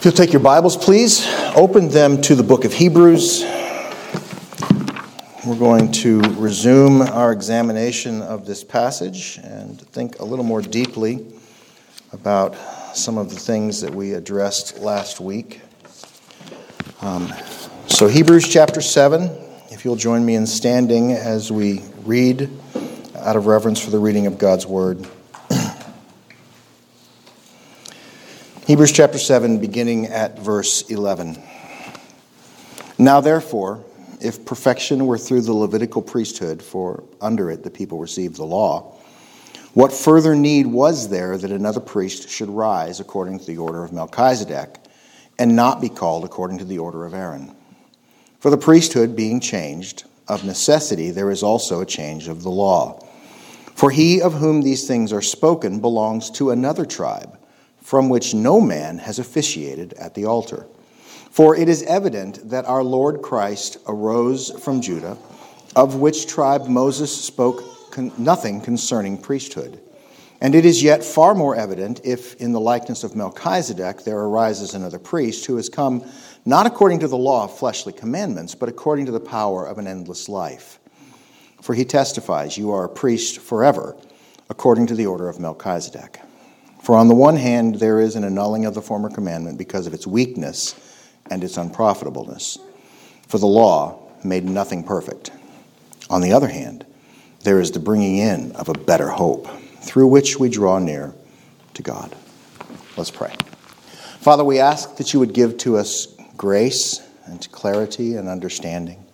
If you'll take your Bibles, please, open them to the book of Hebrews. We're going to resume our examination of this passage and think a little more deeply about some of the things that we addressed last week. Um, so, Hebrews chapter 7, if you'll join me in standing as we read out of reverence for the reading of God's Word. Hebrews chapter 7, beginning at verse 11. Now, therefore, if perfection were through the Levitical priesthood, for under it the people received the law, what further need was there that another priest should rise according to the order of Melchizedek, and not be called according to the order of Aaron? For the priesthood being changed, of necessity there is also a change of the law. For he of whom these things are spoken belongs to another tribe from which no man has officiated at the altar. For it is evident that our Lord Christ arose from Judah, of which tribe Moses spoke con- nothing concerning priesthood. And it is yet far more evident if, in the likeness of Melchizedek, there arises another priest who has come not according to the law of fleshly commandments, but according to the power of an endless life. For he testifies, You are a priest forever, according to the order of Melchizedek. For on the one hand, there is an annulling of the former commandment because of its weakness and its unprofitableness. For the law made nothing perfect. On the other hand, there is the bringing in of a better hope, through which we draw near to God. Let's pray. Father, we ask that you would give to us grace and clarity and understanding.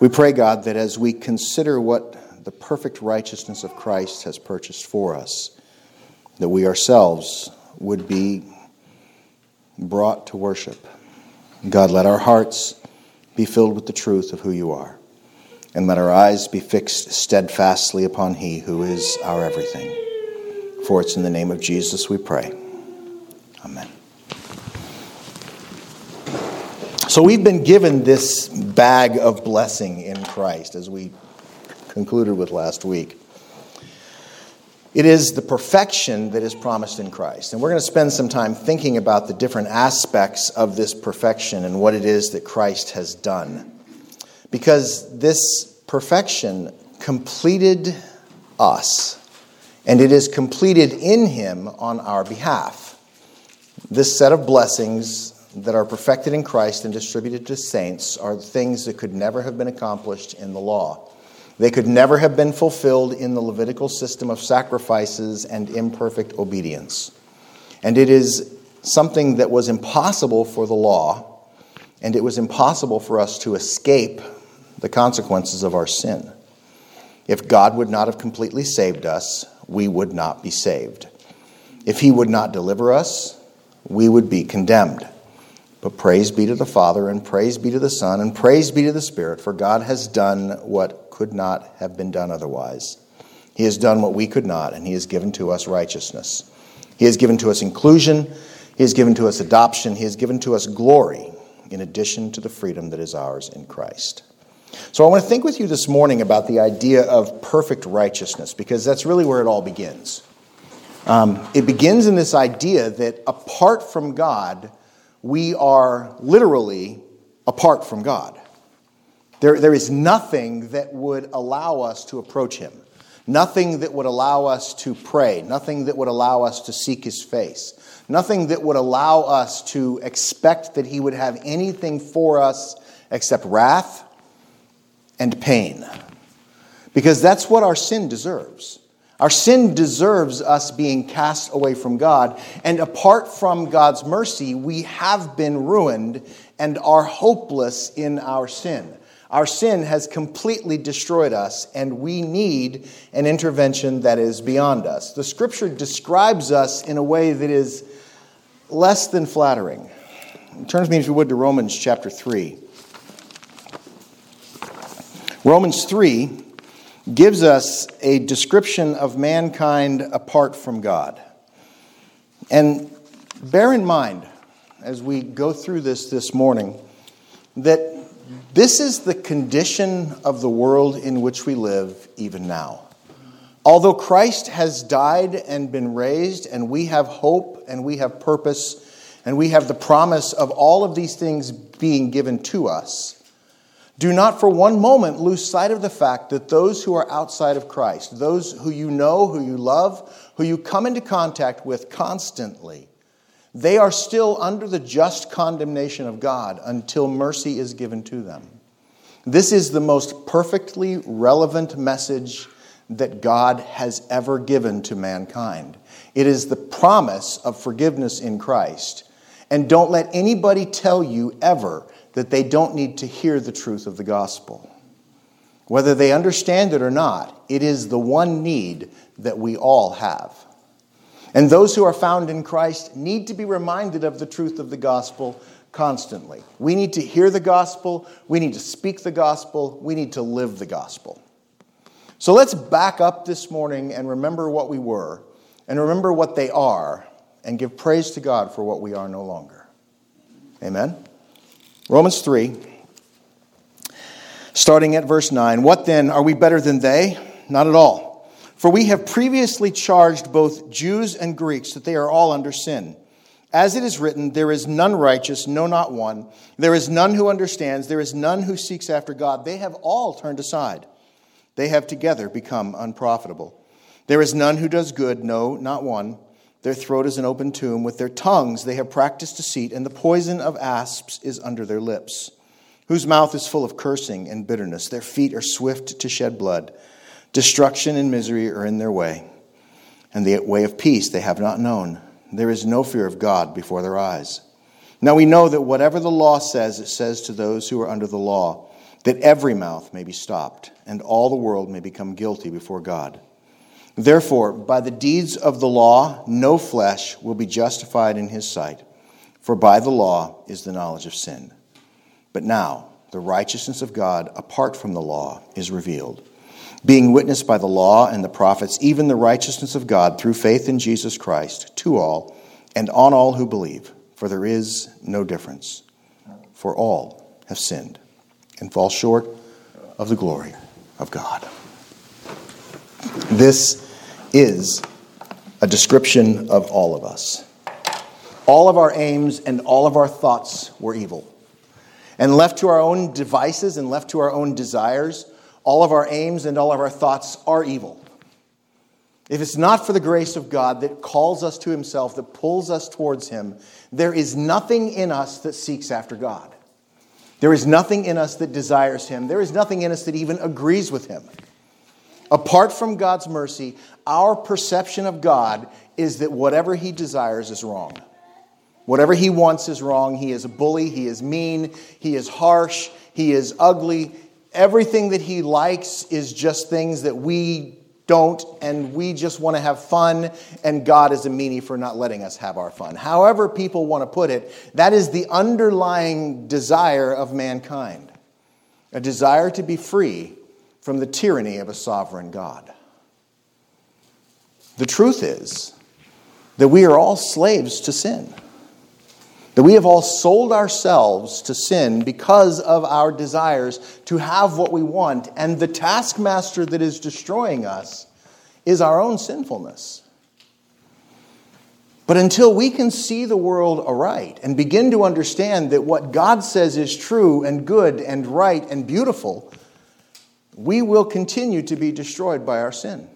We pray, God, that as we consider what the perfect righteousness of Christ has purchased for us, that we ourselves would be brought to worship. God, let our hearts be filled with the truth of who you are, and let our eyes be fixed steadfastly upon He who is our everything. For it's in the name of Jesus we pray. Amen. So we've been given this bag of blessing in Christ, as we concluded with last week. It is the perfection that is promised in Christ. And we're going to spend some time thinking about the different aspects of this perfection and what it is that Christ has done. Because this perfection completed us, and it is completed in Him on our behalf. This set of blessings that are perfected in Christ and distributed to saints are things that could never have been accomplished in the law. They could never have been fulfilled in the Levitical system of sacrifices and imperfect obedience. And it is something that was impossible for the law, and it was impossible for us to escape the consequences of our sin. If God would not have completely saved us, we would not be saved. If He would not deliver us, we would be condemned. But praise be to the Father, and praise be to the Son, and praise be to the Spirit, for God has done what could not have been done otherwise. He has done what we could not, and He has given to us righteousness. He has given to us inclusion, He has given to us adoption, He has given to us glory, in addition to the freedom that is ours in Christ. So I want to think with you this morning about the idea of perfect righteousness, because that's really where it all begins. Um, it begins in this idea that apart from God, we are literally apart from God. There, there is nothing that would allow us to approach him, nothing that would allow us to pray, nothing that would allow us to seek his face, nothing that would allow us to expect that he would have anything for us except wrath and pain. Because that's what our sin deserves. Our sin deserves us being cast away from God, and apart from God's mercy, we have been ruined and are hopeless in our sin. Our sin has completely destroyed us, and we need an intervention that is beyond us. The scripture describes us in a way that is less than flattering. Turn with me, if you would, to Romans chapter 3. Romans 3 gives us a description of mankind apart from God. And bear in mind, as we go through this this morning, that this is the condition of the world in which we live even now. Although Christ has died and been raised, and we have hope and we have purpose, and we have the promise of all of these things being given to us, do not for one moment lose sight of the fact that those who are outside of Christ, those who you know, who you love, who you come into contact with constantly, they are still under the just condemnation of God until mercy is given to them. This is the most perfectly relevant message that God has ever given to mankind. It is the promise of forgiveness in Christ. And don't let anybody tell you ever that they don't need to hear the truth of the gospel. Whether they understand it or not, it is the one need that we all have. And those who are found in Christ need to be reminded of the truth of the gospel constantly. We need to hear the gospel, we need to speak the gospel, we need to live the gospel. So let's back up this morning and remember what we were, and remember what they are, and give praise to God for what we are no longer. Amen. Romans 3, starting at verse 9. What then? Are we better than they? Not at all. For we have previously charged both Jews and Greeks that they are all under sin. As it is written, there is none righteous, no, not one. There is none who understands. There is none who seeks after God. They have all turned aside. They have together become unprofitable. There is none who does good, no, not one. Their throat is an open tomb. With their tongues they have practiced deceit, and the poison of asps is under their lips, whose mouth is full of cursing and bitterness. Their feet are swift to shed blood. Destruction and misery are in their way, and the way of peace they have not known. There is no fear of God before their eyes. Now we know that whatever the law says, it says to those who are under the law, that every mouth may be stopped, and all the world may become guilty before God. Therefore, by the deeds of the law, no flesh will be justified in his sight, for by the law is the knowledge of sin. But now, the righteousness of God apart from the law is revealed, being witnessed by the law and the prophets, even the righteousness of God through faith in Jesus Christ to all and on all who believe, for there is no difference. For all have sinned and fall short of the glory of God. This is a description of all of us. All of our aims and all of our thoughts were evil. And left to our own devices and left to our own desires, all of our aims and all of our thoughts are evil. If it's not for the grace of God that calls us to Himself, that pulls us towards Him, there is nothing in us that seeks after God. There is nothing in us that desires Him. There is nothing in us that even agrees with Him. Apart from God's mercy, our perception of God is that whatever He desires is wrong. Whatever He wants is wrong. He is a bully, He is mean, He is harsh, He is ugly. Everything that He likes is just things that we don't, and we just want to have fun, and God is a meanie for not letting us have our fun. However, people want to put it, that is the underlying desire of mankind a desire to be free from the tyranny of a sovereign God. The truth is that we are all slaves to sin. That we have all sold ourselves to sin because of our desires to have what we want, and the taskmaster that is destroying us is our own sinfulness. But until we can see the world aright and begin to understand that what God says is true and good and right and beautiful, we will continue to be destroyed by our sin.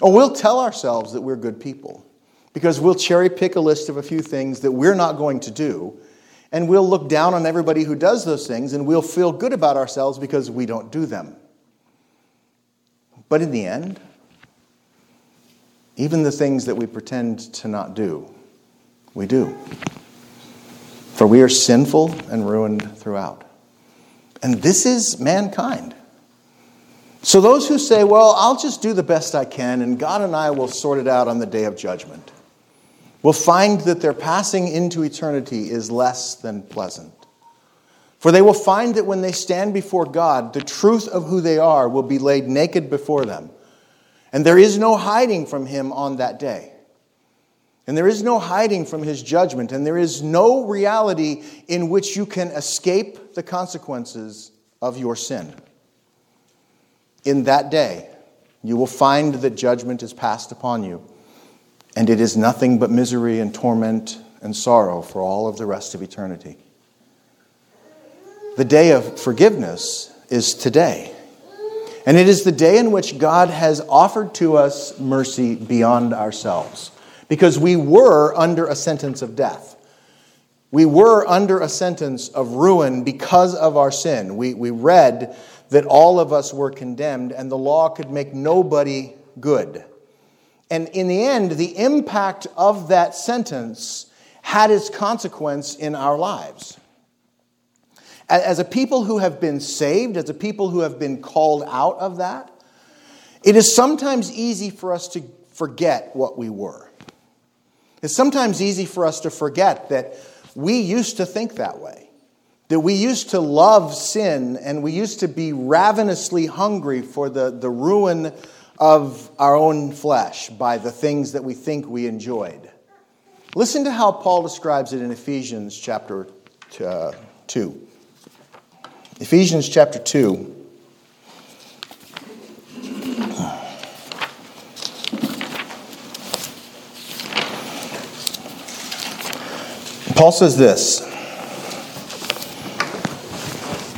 Or we'll tell ourselves that we're good people because we'll cherry pick a list of a few things that we're not going to do, and we'll look down on everybody who does those things, and we'll feel good about ourselves because we don't do them. But in the end, even the things that we pretend to not do, we do. For we are sinful and ruined throughout. And this is mankind. So, those who say, well, I'll just do the best I can and God and I will sort it out on the day of judgment, will find that their passing into eternity is less than pleasant. For they will find that when they stand before God, the truth of who they are will be laid naked before them. And there is no hiding from Him on that day. And there is no hiding from His judgment. And there is no reality in which you can escape the consequences of your sin in that day, you will find that judgment is passed upon you, and it is nothing but misery and torment and sorrow for all of the rest of eternity. The day of forgiveness is today. And it is the day in which God has offered to us mercy beyond ourselves. Because we were under a sentence of death. We were under a sentence of ruin because of our sin. We, we read that all of us were condemned and the law could make nobody good. And in the end, the impact of that sentence had its consequence in our lives. As a people who have been saved, as a people who have been called out of that, it is sometimes easy for us to forget what we were. It's sometimes easy for us to forget that we used to think that way, that we used to love sin and we used to be ravenously hungry for the, the ruin of our own flesh by the things that we think we enjoyed. Listen to how Paul describes it in Ephesians chapter uh, 2. Ephesians chapter 2. Paul says this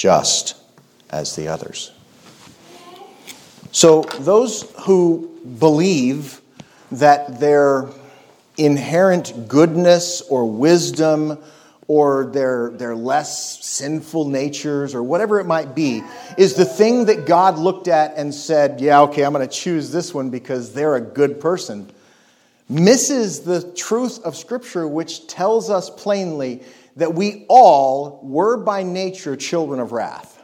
just as the others. So, those who believe that their inherent goodness or wisdom or their, their less sinful natures or whatever it might be is the thing that God looked at and said, Yeah, okay, I'm going to choose this one because they're a good person, misses the truth of Scripture, which tells us plainly that we all were by nature children of wrath,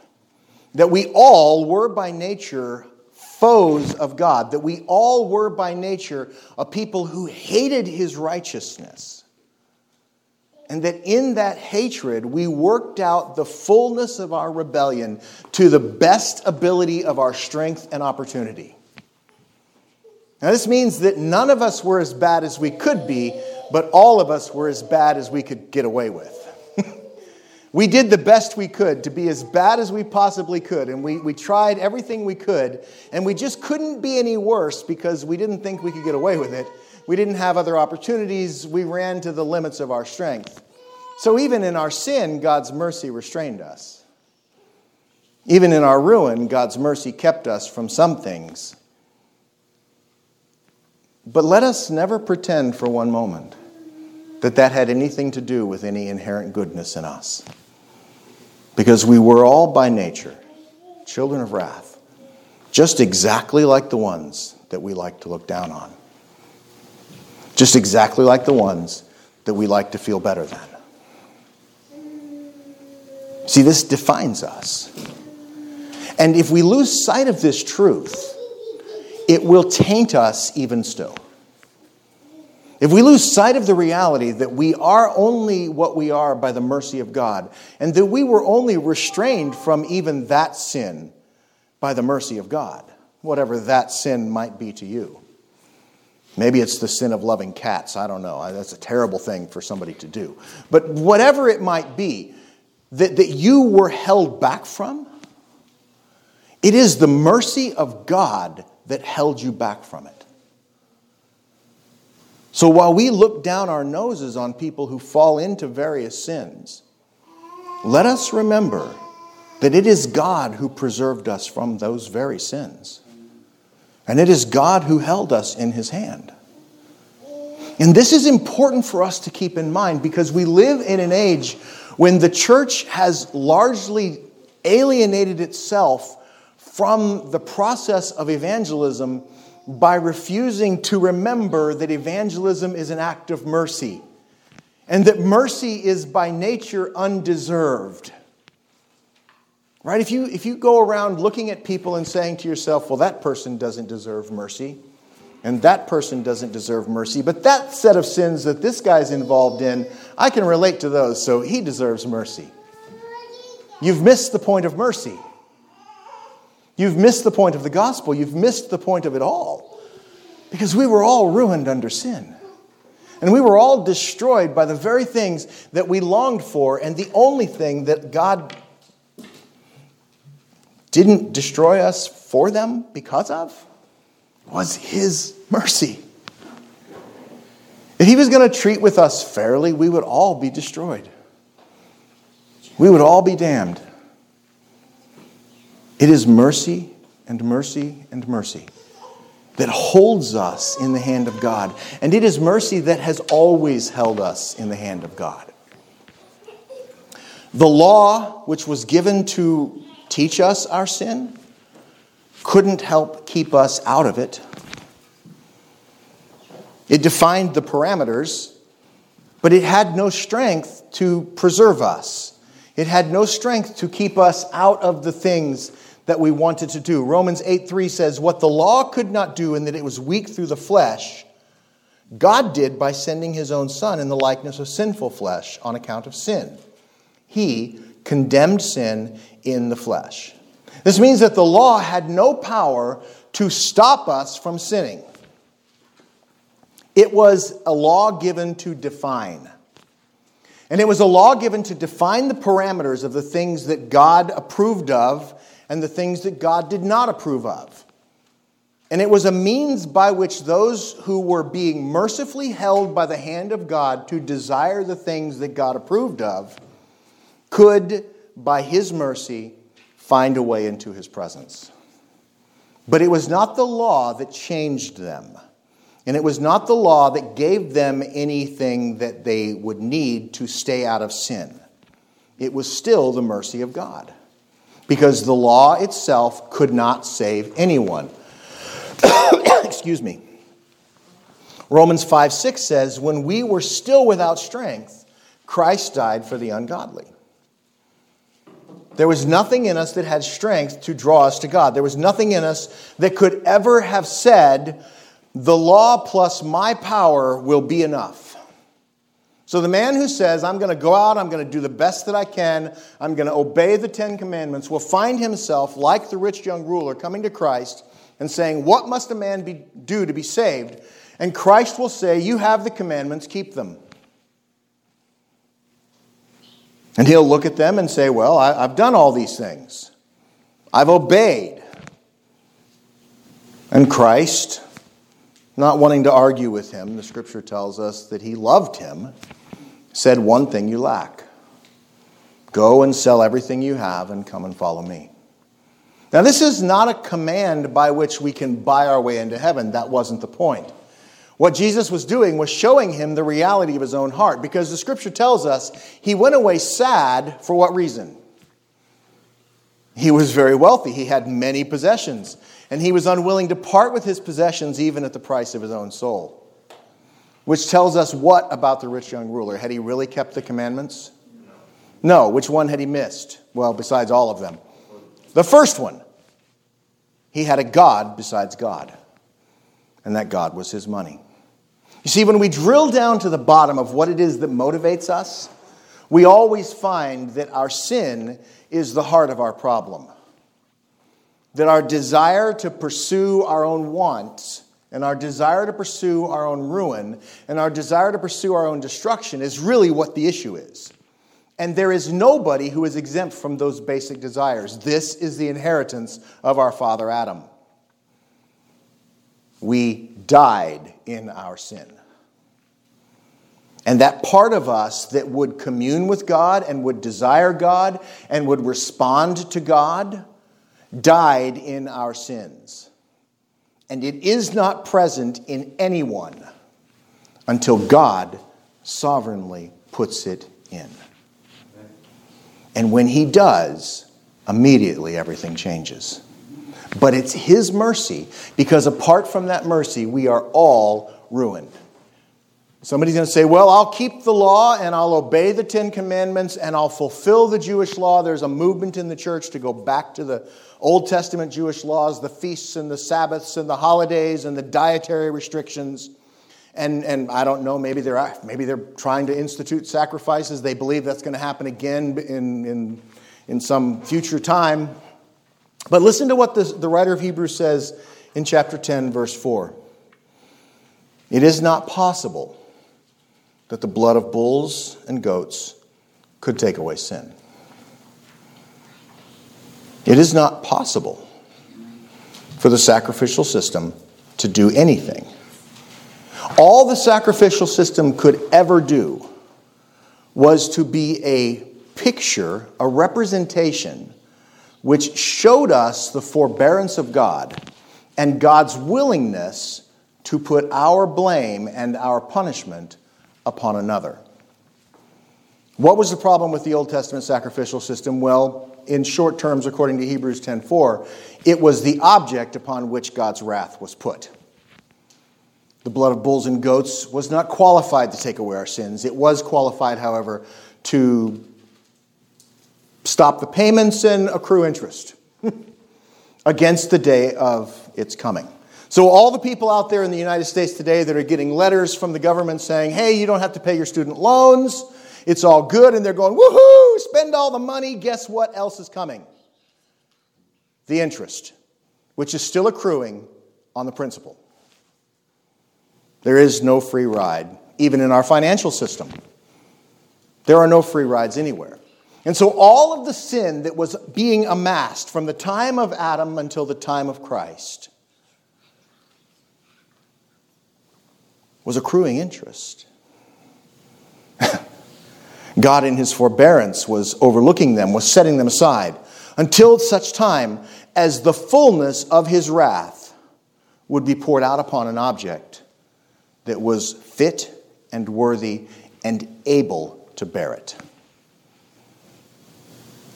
that we all were by nature foes of God, that we all were by nature a people who hated his righteousness and that in that hatred we worked out the fullness of our rebellion to the best ability of our strength and opportunity. Now, this means that none of us were as bad as we could be, but all of us were as bad as we could get away with. we did the best we could to be as bad as we possibly could, and we, we tried everything we could, and we just couldn't be any worse because we didn't think we could get away with it. We didn't have other opportunities. We ran to the limits of our strength. So even in our sin, God's mercy restrained us. Even in our ruin, God's mercy kept us from some things. But let us never pretend for one moment that that had anything to do with any inherent goodness in us. Because we were all by nature children of wrath, just exactly like the ones that we like to look down on just exactly like the ones that we like to feel better than. See, this defines us. And if we lose sight of this truth, it will taint us even still. If we lose sight of the reality that we are only what we are by the mercy of God, and that we were only restrained from even that sin by the mercy of God, whatever that sin might be to you. Maybe it's the sin of loving cats. I don't know. That's a terrible thing for somebody to do. But whatever it might be that, that you were held back from, it is the mercy of God that held you back from it. So while we look down our noses on people who fall into various sins, let us remember that it is God who preserved us from those very sins. And it is God who held us in his hand. And this is important for us to keep in mind because we live in an age when the church has largely alienated itself from the process of evangelism by refusing to remember that evangelism is an act of mercy and that mercy is by nature undeserved. Right? If you, if you go around looking at people and saying to yourself, well, that person doesn't deserve mercy, And that person doesn't deserve mercy. But that set of sins that this guy's involved in, I can relate to those, so he deserves mercy. You've missed the point of mercy. You've missed the point of the gospel. You've missed the point of it all. Because we were all ruined under sin. And we were all destroyed by the very things that we longed for, and the only thing that God didn't destroy us for them because of was His mercy. If He was going to treat with us fairly, we would all be destroyed. We would all be damned. It is mercy and mercy and mercy that holds us in the hand of God. And it is mercy that has always held us in the hand of God. The law, which was given to teach us our sin, couldn't help keep us out of it. It defined the parameters, but it had no strength to preserve us. It had no strength to keep us out of the things that we wanted to do. Romans 8 3 says, What the law could not do, in that it was weak through the flesh, God did by sending his own Son in the likeness of sinful flesh on account of sin. He condemned sin in the flesh. This means that the law had no power to stop us from sinning. It was a law given to define. And it was a law given to define the parameters of the things that God approved of and the things that God did not approve of. And it was a means by which those who were being mercifully held by the hand of God to desire the things that God approved of could, by His mercy, find a way into His presence. But it was not the law that changed them. And it was not the law that gave them anything that they would need to stay out of sin. It was still the mercy of God because the law itself could not save anyone. Excuse me. Romans 5 6 says, When we were still without strength, Christ died for the ungodly. There was nothing in us that had strength to draw us to God. There was nothing in us that could ever have said, The law plus my power will be enough. So the man who says, I'm going to go out, I'm going to do the best that I can, I'm going to obey the Ten Commandments, will find himself, like the rich young ruler, coming to Christ and saying, What must a man be, do to be saved? And Christ will say, You have the commandments, keep them. And he'll look at them and say, Well, I, I've done all these things, I've obeyed. And Christ, not wanting to argue with him, the scripture tells us that he loved him said, One thing you lack go and sell everything you have and come and follow me. Now, this is not a command by which we can buy our way into heaven. That wasn't the point. What Jesus was doing was showing him the reality of his own heart because the scripture tells us he went away sad for what reason? He was very wealthy, he had many possessions, and he was unwilling to part with his possessions even at the price of his own soul which tells us what about the rich young ruler? Had he really kept the commandments? No. Which one had he missed? Well, besides all of them. The first one. He had a God besides God, and that God was his money. You see, when we drill down to the bottom of what it is that motivates us, we always find that our sin is the heart of our problem. That our desire to pursue our own wants and our desire to pursue our own ruin and our desire to pursue our own destruction is really what the issue is. And there is nobody who is exempt from those basic desires. This is the inheritance of our father Adam. We died in our sin. And that part of us that would commune with God and would desire God and would respond to God died in our sins and it is not present in anyone until God sovereignly puts it in. And when He does, immediately everything changes. But it's His mercy, because apart from that mercy, we are all ruined. Somebody's going to say, Well, I'll keep the law and I'll obey the Ten Commandments and I'll fulfill the Jewish law. There's a movement in the church to go back to the Old Testament Jewish laws, the feasts and the Sabbaths and the holidays and the dietary restrictions. And, and I don't know, maybe they're, maybe they're trying to institute sacrifices. They believe that's going to happen again in, in, in some future time. But listen to what the, the writer of Hebrews says in chapter 10, verse 4. It is not possible that the blood of bulls and goats could take away sin. It is not possible for the sacrificial system to do anything. All the sacrificial system could ever do was to be a picture, a representation, which showed us the forbearance of God and God's willingness to put our blame and our punishment upon another. What was the problem with the Old Testament sacrificial system? Well, in short terms, according to Hebrews 10:4, it was the object upon which God's wrath was put. The blood of bulls and goats was not qualified to take away our sins. It was qualified, however, to stop the payments and accrue interest against the day of its coming. So, all the people out there in the United States today that are getting letters from the government saying, hey, you don't have to pay your student loans, it's all good, and they're going, woohoo, spend all the money, guess what else is coming? The interest, which is still accruing on the principal. There is no free ride, even in our financial system. There are no free rides anywhere. And so, all of the sin that was being amassed from the time of Adam until the time of Christ was accruing interest. God, in his forbearance, was overlooking them, was setting them aside until such time as the fullness of his wrath would be poured out upon an object that was fit and worthy and able to bear it.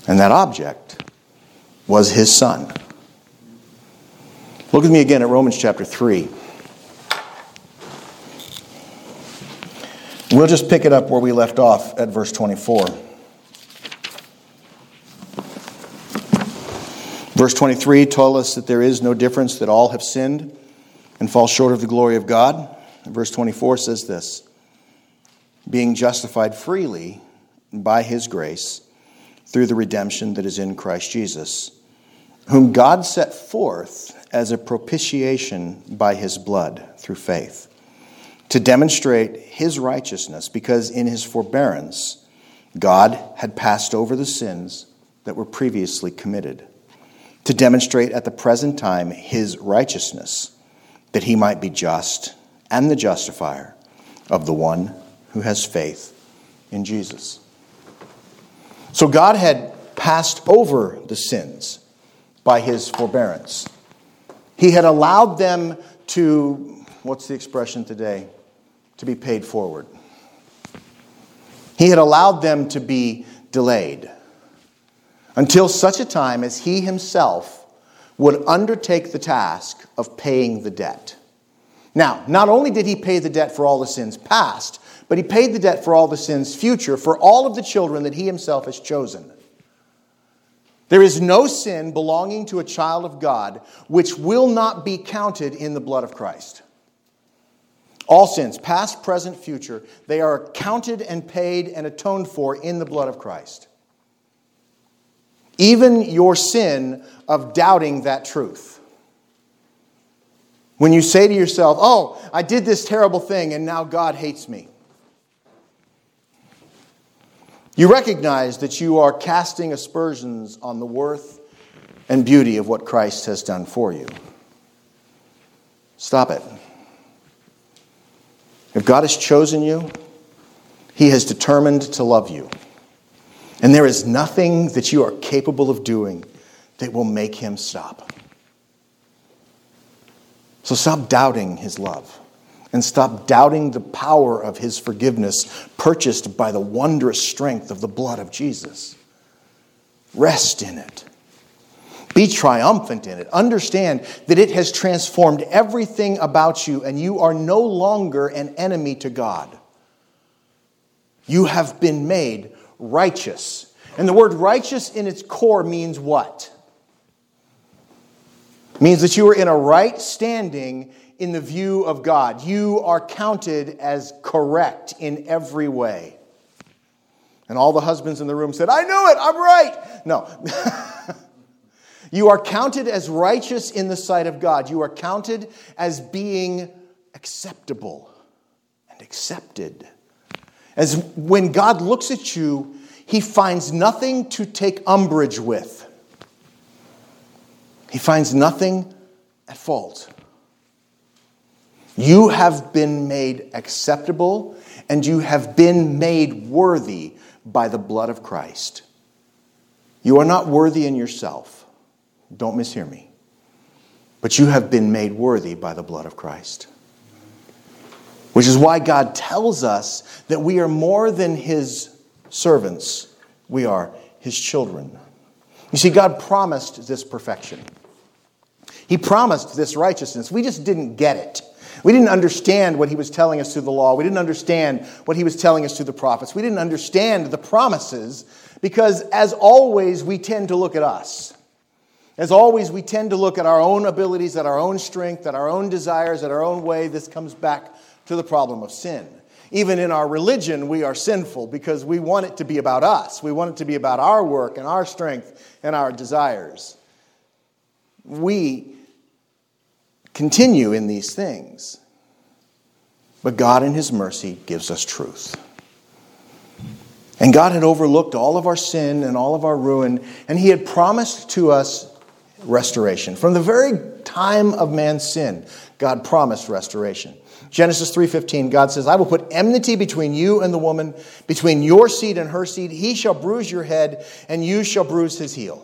And that object was his son. Look with me again at Romans chapter 3. We'll just pick it up where we left off at verse 24. Verse 23 told us that there is no difference, that all have sinned and fall short of the glory of God. verse 24 says this being justified freely by his grace through the redemption that is in Christ Jesus, whom God set forth as a propitiation by his blood through faith to demonstrate his righteousness, because in his forbearance, God had passed over the sins that were previously committed, to demonstrate at the present time his righteousness, that he might be just and the justifier of the one who has faith in Jesus. So God had passed over the sins by his forbearance. He had allowed them to, what's the expression today? To be paid forward. He had allowed them to be delayed until such a time as he himself would undertake the task of paying the debt. Now, not only did he pay the debt for all the sins past, but he paid the debt for all the sins future for all of the children that he himself has chosen. There is no sin belonging to a child of God which will not be counted in the blood of Christ. All sins, past, present, future, they are counted and paid and atoned for in the blood of Christ. Even your sin of doubting that truth. When you say to yourself, Oh, I did this terrible thing and now God hates me. You recognize that you are casting aspersions on the worth and beauty of what Christ has done for you. Stop it. If God has chosen you, He has determined to love you. And there is nothing that you are capable of doing that will make Him stop. So stop doubting His love and stop doubting the power of His forgiveness purchased by the wondrous strength of the blood of Jesus. Rest in it. Be triumphant in it. Understand that it has transformed everything about you, and you are no longer an enemy to God. You have been made righteous. And the word righteous in its core means what? It means that you are in a right standing in the view of God. You are counted as correct in every way. And all the husbands in the room said, I knew it, I'm right. No. you are counted as righteous in the sight of God. You are counted as being acceptable and accepted. As when God looks at you, he finds nothing to take umbrage with. He finds nothing at fault. You have been made acceptable and you have been made worthy by the blood of Christ. You are not worthy in yourself. Don't mishear me. But you have been made worthy by the blood of Christ. Which is why God tells us that we are more than His servants, we are His children. You see, God promised this perfection, He promised this righteousness. We just didn't get it. We didn't understand what he was telling us through the law. We didn't understand what he was telling us through the prophets. We didn't understand the promises because, as always, we tend to look at us. As always, we tend to look at our own abilities, at our own strength, at our own desires, at our own way. This comes back to the problem of sin. Even in our religion, we are sinful because we want it to be about us. We want it to be about our work and our strength and our desires. We continue in these things. But God, in His mercy, gives us truth. And God had overlooked all of our sin and all of our ruin, and He had promised to us restoration. From the very time of man's sin, God promised restoration. Genesis 3:15 God says, "I will put enmity between you and the woman, between your seed and her seed. He shall bruise your head, and you shall bruise his heel."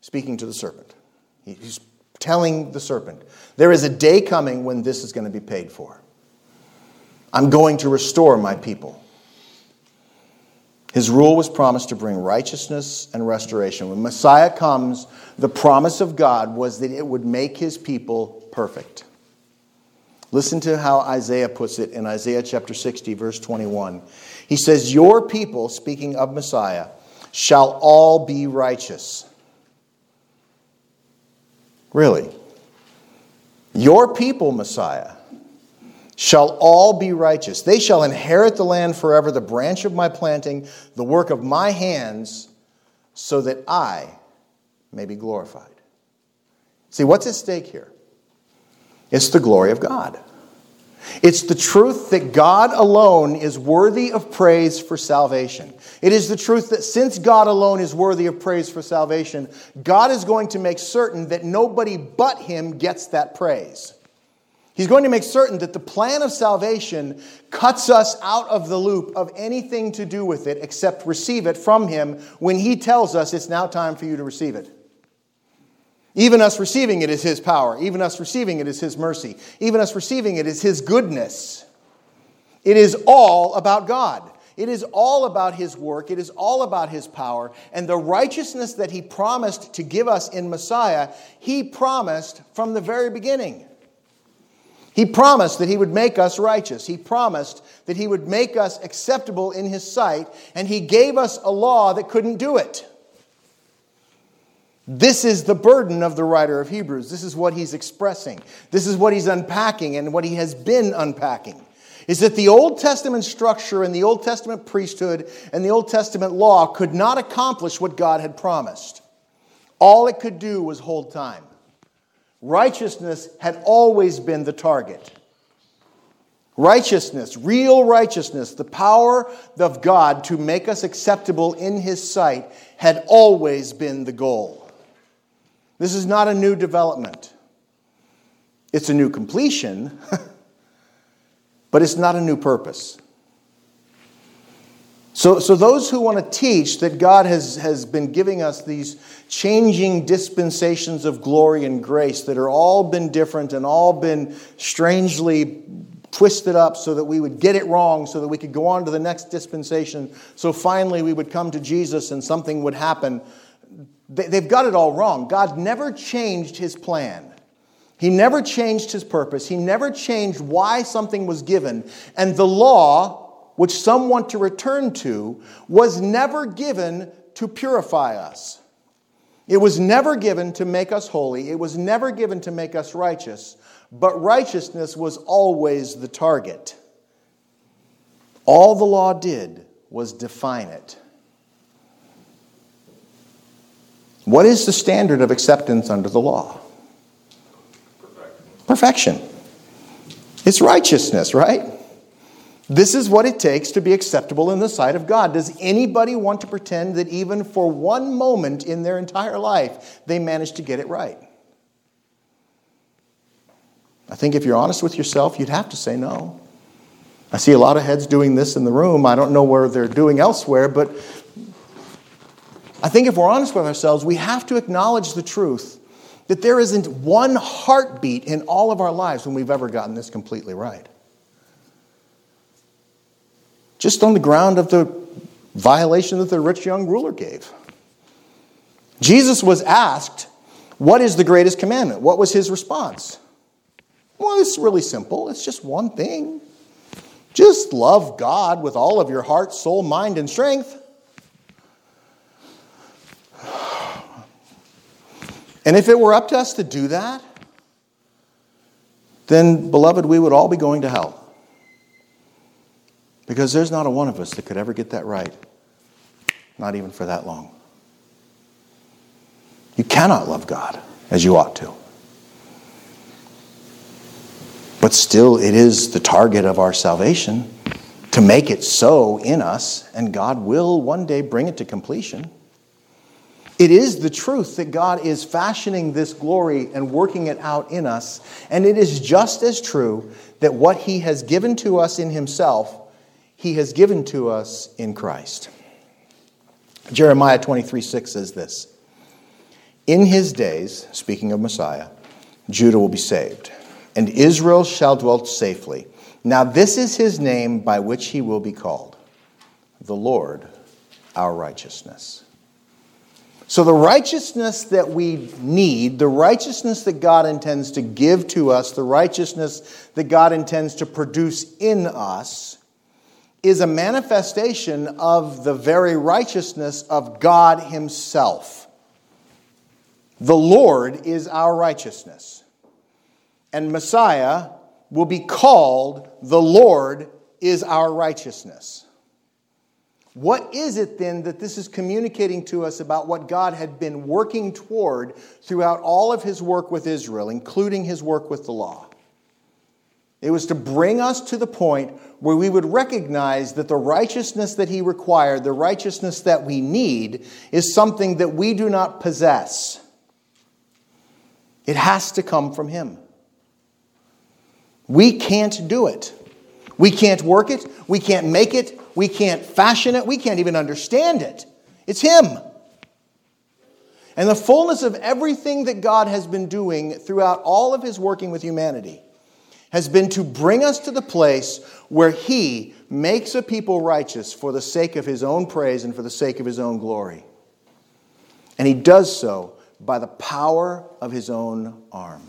Speaking to the serpent. He's telling the serpent, There is a day coming when this is going to be paid for. I'm going to restore my people. His rule was promised to bring righteousness and restoration. When Messiah comes, the promise of God was that it would make his people perfect. Listen to how Isaiah puts it in Isaiah chapter 60, verse 21. He says, Your people, speaking of Messiah, shall all be righteous. Really. Your people, Messiah, shall all be righteous. They shall inherit the land forever, the branch of my planting, the work of my hands, so that I may be glorified. See, what's at stake here? It's the glory of God. It's the truth that God alone is worthy of praise for salvation. It is the truth that since God alone is worthy of praise for salvation, God is going to make certain that nobody but Him gets that praise. He's going to make certain that the plan of salvation cuts us out of the loop of anything to do with it except receive it from Him when He tells us it's now time for you to receive it. Even us receiving it is His power. Even us receiving it is His mercy. Even us receiving it is His goodness. It is all about God. It is all about His work. It is all about His power. And the righteousness that He promised to give us in Messiah, He promised from the very beginning. He promised that He would make us righteous. He promised that He would make us acceptable in His sight. And He gave us a law that couldn't do it. This is the burden of the writer of Hebrews. This is what he's expressing. This is what he's unpacking and what he has been unpacking. Is that the Old Testament structure and the Old Testament priesthood and the Old Testament law could not accomplish what God had promised. All it could do was hold time. Righteousness had always been the target. Righteousness, real righteousness, the power of God to make us acceptable in His sight had always been the goal. This is not a new development. It's a new completion, but it's not a new purpose. So, so those who want to teach that God has, has been giving us these changing dispensations of glory and grace that are all been different and all been strangely twisted up so that we would get it wrong, so that we could go on to the next dispensation, so finally we would come to Jesus and something would happen they've got it all wrong. God never changed his plan. He never changed his purpose. He never changed why something was given. And the law, which some want to return to, was never given to purify us. It was never given to make us holy. It was never given to make us righteous. But righteousness was always the target. All the law did was define it. What is the standard of acceptance under the law? Perfection. It's righteousness, right? This is what it takes to be acceptable in the sight of God. Does anybody want to pretend that even for one moment in their entire life they managed to get it right? I think if you're honest with yourself, you'd have to say no. I see a lot of heads doing this in the room. I don't know where they're doing elsewhere, but I think if we're honest with ourselves, we have to acknowledge the truth that there isn't one heartbeat in all of our lives when we've ever gotten this completely right. Just on the ground of the violation that the rich young ruler gave. Jesus was asked, What is the greatest commandment? What was his response? Well, it's really simple. It's just one thing. Just love God with all of your heart, soul, mind, and strength. And if it were up to us to do that, then, beloved, we would all be going to hell. Because there's not a one of us that could ever get that right, not even for that long. You cannot love God as you ought to. But still, it is the target of our salvation to make it so in us, and God will one day bring it to completion. It is the truth that God is fashioning this glory and working it out in us. And it is just as true that what He has given to us in Himself, He has given to us in Christ. Jeremiah 23 6 says this In His days, speaking of Messiah, Judah will be saved, and Israel shall dwell safely. Now, this is His name by which He will be called the Lord, our righteousness. So, the righteousness that we need, the righteousness that God intends to give to us, the righteousness that God intends to produce in us, is a manifestation of the very righteousness of God Himself. The Lord is our righteousness. And Messiah will be called the Lord is our righteousness. What is it then that this is communicating to us about what God had been working toward throughout all of his work with Israel, including his work with the law? It was to bring us to the point where we would recognize that the righteousness that he required, the righteousness that we need, is something that we do not possess. It has to come from him. We can't do it. We can't work it. We can't make it. We can't fashion it. We can't even understand it. It's Him. And the fullness of everything that God has been doing throughout all of His working with humanity has been to bring us to the place where He makes a people righteous for the sake of His own praise and for the sake of His own glory. And He does so by the power of His own arm.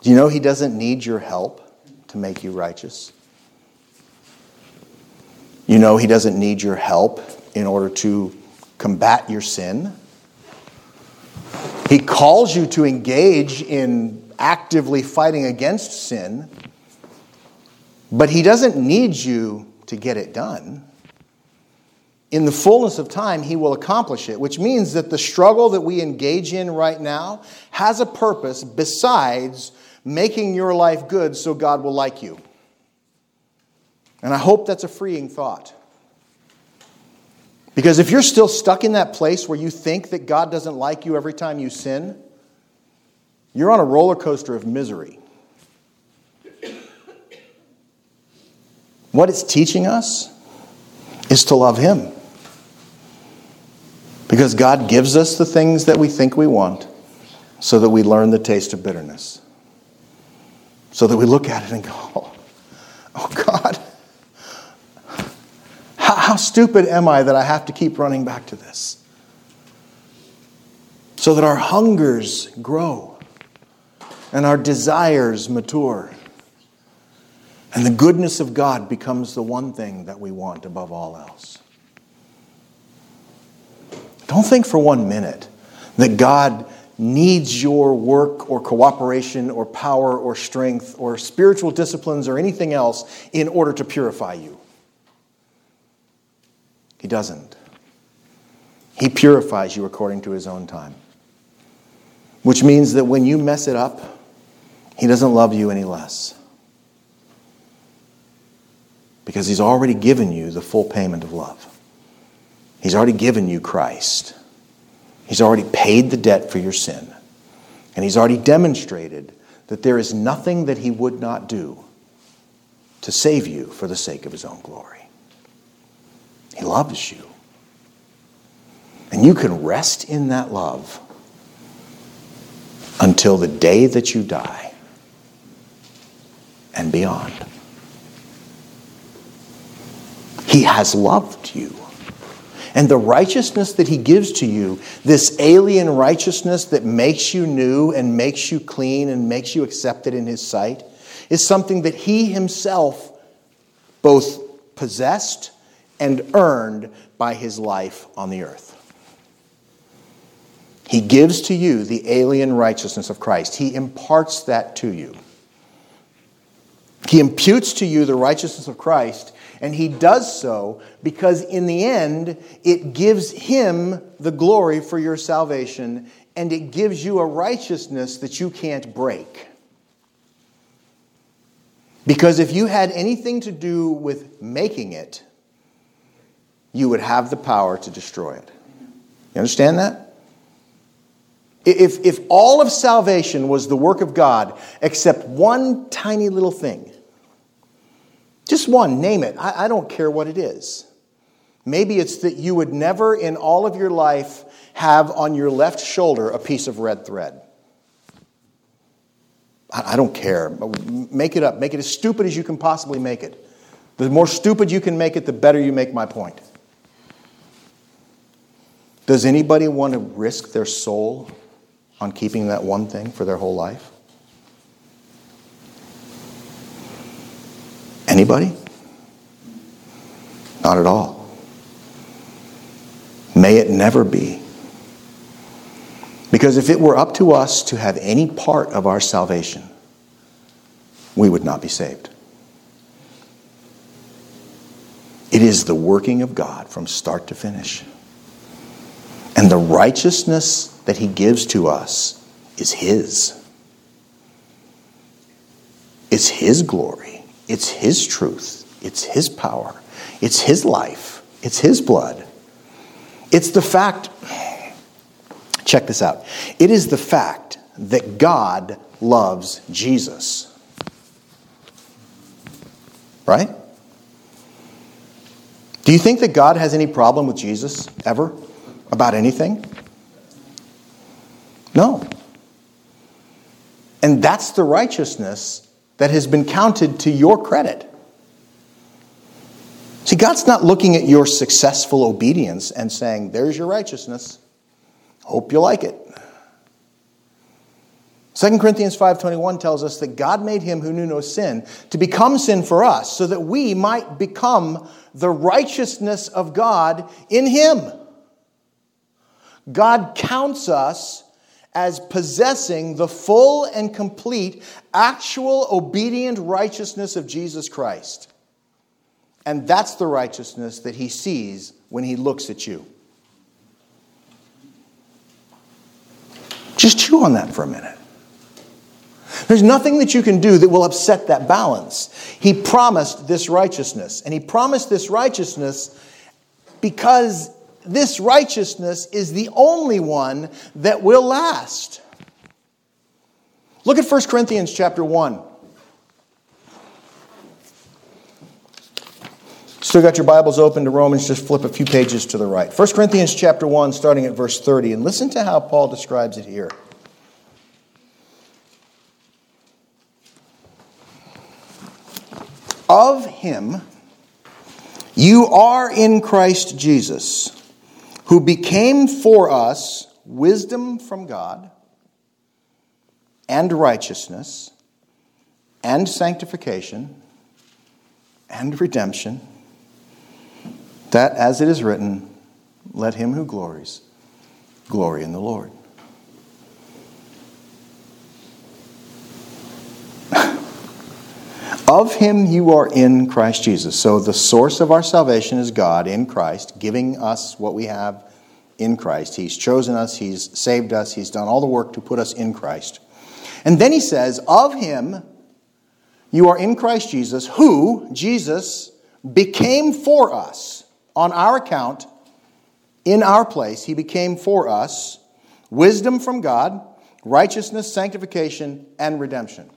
Do you know He doesn't need your help to make you righteous? You know, He doesn't need your help in order to combat your sin. He calls you to engage in actively fighting against sin, but He doesn't need you to get it done. In the fullness of time, He will accomplish it, which means that the struggle that we engage in right now has a purpose besides making your life good so God will like you. And I hope that's a freeing thought. Because if you're still stuck in that place where you think that God doesn't like you every time you sin, you're on a roller coaster of misery. What it's teaching us is to love Him. Because God gives us the things that we think we want so that we learn the taste of bitterness. So that we look at it and go, oh God, how, how stupid am I that I have to keep running back to this? so that our hungers grow and our desires mature. And the goodness of God becomes the one thing that we want above all else. Don't think for one minute that God needs your work or cooperation or power or strength or spiritual disciplines or anything else in order to purify you. He doesn't. He purifies you according to his own time. Which means that when you mess it up, he doesn't love you any less. Because he's already given you the full payment of love. He's already given you Christ. He's already paid the debt for your sin. And he's already demonstrated that there is nothing that he would not do to save you for the sake of his own glory. He loves you. And you can rest in that love until the day that you die and beyond. He has loved you. And the righteousness that he gives to you, this alien righteousness that makes you new and makes you clean and makes you accepted in his sight, is something that he himself both possessed and earned by his life on the earth. He gives to you the alien righteousness of Christ. He imparts that to you. He imputes to you the righteousness of Christ and he does so because in the end, it gives him the glory for your salvation and it gives you a righteousness that you can't break. Because if you had anything to do with making it, you would have the power to destroy it. You understand that? If, if all of salvation was the work of God except one tiny little thing, just one, name it. I, I don't care what it is. Maybe it's that you would never in all of your life have on your left shoulder a piece of red thread. I, I don't care. Make it up. Make it as stupid as you can possibly make it. The more stupid you can make it, the better you make my point. Does anybody want to risk their soul on keeping that one thing for their whole life? Anybody? Not at all. May it never be. Because if it were up to us to have any part of our salvation, we would not be saved. It is the working of God from start to finish. And the righteousness that He gives to us is His. It's His glory. It's His truth, it's His power, it's His life, it's His blood. It's the fact, check this out. It is the fact that God loves Jesus. Right? Do you think that God has any problem with Jesus ever about anything? No. And that's the righteousness that has been counted to your credit. See, God's not looking at your successful obedience and saying, There's your righteousness. Hope you like it. 2 Corinthians 5:21 tells us that God made him who knew no sin to become sin for us so that we might become the righteousness of God in him. God counts us as possessing the full and complete actual obedient righteousness of Jesus Christ. And that's the righteousness that he sees when he looks at you. Just chew on that for a minute. There's nothing that you can do that will upset that balance. He promised this righteousness, and he promised this righteousness because this righteousness is the only one that will last. Look at 1 Corinthians chapter 1. Still got your Bibles open to Romans, just flip a few pages to the right. 1 Corinthians chapter 1, starting at verse 30, and listen to how Paul describes it here. Of him you are in Christ Jesus who became for us wisdom from God and righteousness and sanctification and redemption, that as it is written, let him who glories glory in the Lord. Of him you are in Christ Jesus. So the source of our salvation is God in Christ, giving us what we have in Christ. He's chosen us, He's saved us, He's done all the work to put us in Christ. And then he says, Of him you are in Christ Jesus, who, Jesus, became for us on our account, in our place. He became for us wisdom from God, righteousness, sanctification, and redemption.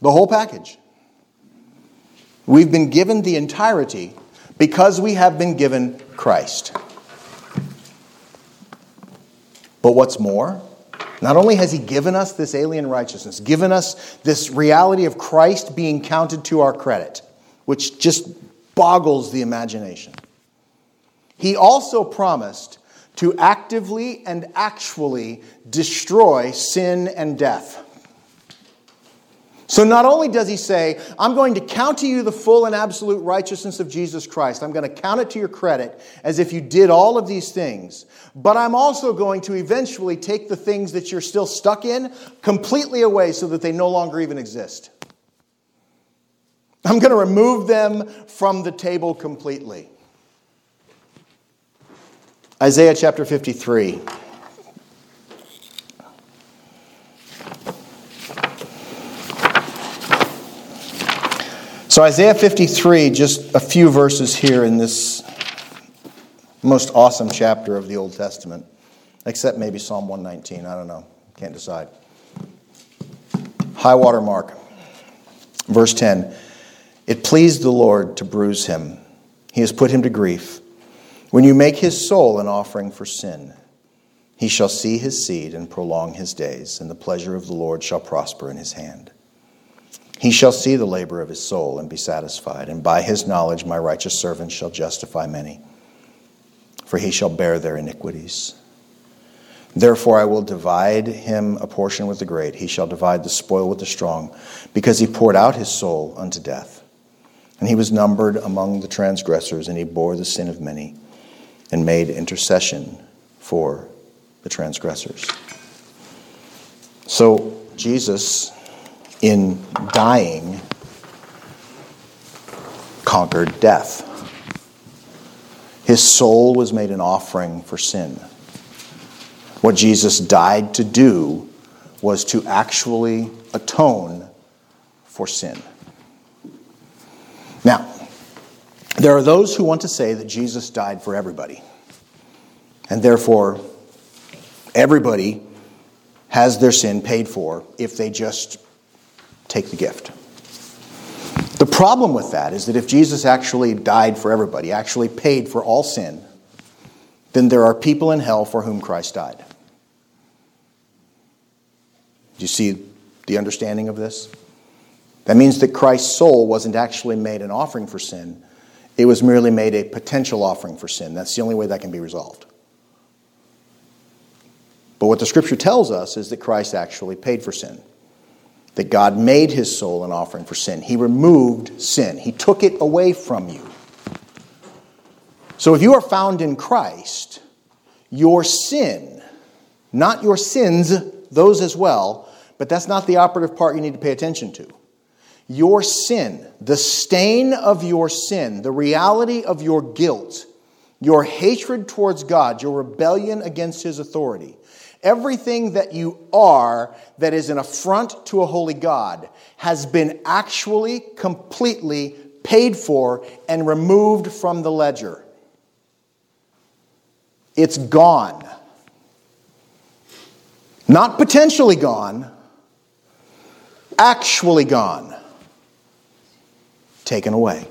The whole package. We've been given the entirety because we have been given Christ. But what's more, not only has He given us this alien righteousness, given us this reality of Christ being counted to our credit, which just boggles the imagination, He also promised to actively and actually destroy sin and death. So not only does he say, I'm going to count to you the full and absolute righteousness of Jesus Christ, I'm going to count it to your credit as if you did all of these things, but I'm also going to eventually take the things that you're still stuck in completely away so that they no longer even exist. I'm going to remove them from the table completely. Isaiah chapter 53. So, Isaiah 53, just a few verses here in this most awesome chapter of the Old Testament, except maybe Psalm 119. I don't know. Can't decide. High water mark. Verse 10 It pleased the Lord to bruise him, he has put him to grief. When you make his soul an offering for sin, he shall see his seed and prolong his days, and the pleasure of the Lord shall prosper in his hand. He shall see the labor of his soul and be satisfied, and by his knowledge my righteous servant shall justify many, for he shall bear their iniquities. Therefore I will divide him a portion with the great, he shall divide the spoil with the strong, because he poured out his soul unto death. And he was numbered among the transgressors, and he bore the sin of many, and made intercession for the transgressors. So Jesus in dying, conquered death. His soul was made an offering for sin. What Jesus died to do was to actually atone for sin. Now, there are those who want to say that Jesus died for everybody, and therefore everybody has their sin paid for if they just take the gift. The problem with that is that if Jesus actually died for everybody, actually paid for all sin, then there are people in hell for whom Christ died. Do you see the understanding of this? That means that Christ's soul wasn't actually made an offering for sin, it was merely made a potential offering for sin. That's the only way that can be resolved. But what the scripture tells us is that Christ actually paid for sin that God made his soul an offering for sin. He removed sin, he took it away from you. So if you are found in Christ, your sin, not your sins, those as well, but that's not the operative part you need to pay attention to. Your sin, the stain of your sin, the reality of your guilt, your hatred towards God, your rebellion against his authority, Everything that you are that is an affront to a holy God has been actually completely paid for and removed from the ledger. It's gone. Not potentially gone, actually gone. Taken away.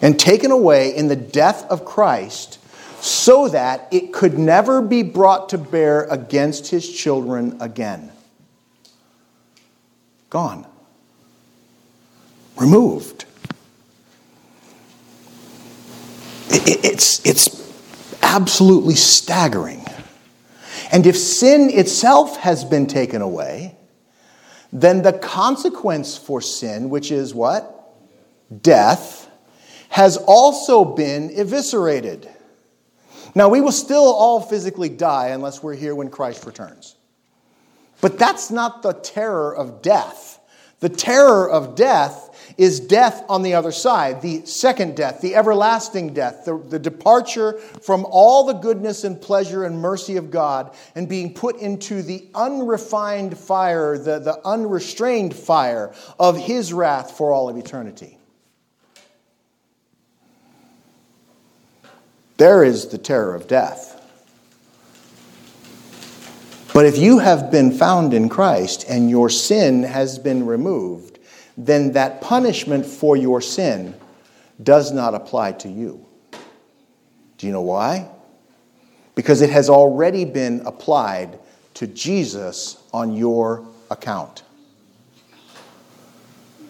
And taken away in the death of Christ so that it could never be brought to bear against his children again. Gone. Removed. It's, it's absolutely staggering. And if sin itself has been taken away, then the consequence for sin, which is what? Death, has also been eviscerated. Now, we will still all physically die unless we're here when Christ returns. But that's not the terror of death. The terror of death is death on the other side, the second death, the everlasting death, the, the, departure from all the goodness and pleasure and mercy of God and being put into the unrefined fire, the, the unrestrained fire of His wrath for all of eternity. There is the terror of death. But if you have been found in Christ and your sin has been removed, then that punishment for your sin does not apply to you. Do you know why? Because it has already been applied to Jesus on your account.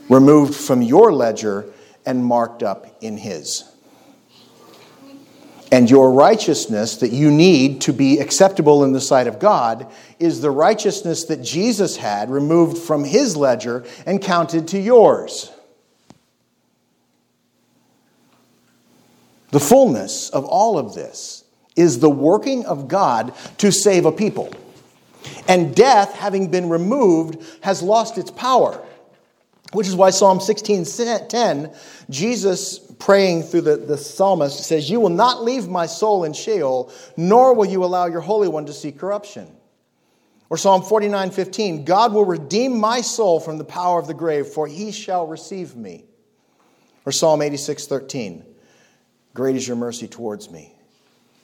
Removed from your ledger and marked up in his and your righteousness that you need to be acceptable in the sight of God is the righteousness that Jesus had removed from his ledger and counted to yours. The fullness of all of this is the working of God to save a people. And death, having been removed, has lost its power. Which is why Psalm 16:10, Jesus praying through the, the psalmist says, You will not leave my soul in Sheol, nor will you allow your Holy One to see corruption. Or Psalm 49:15, God will redeem my soul from the power of the grave, for he shall receive me. Or Psalm 86:13, Great is your mercy towards me,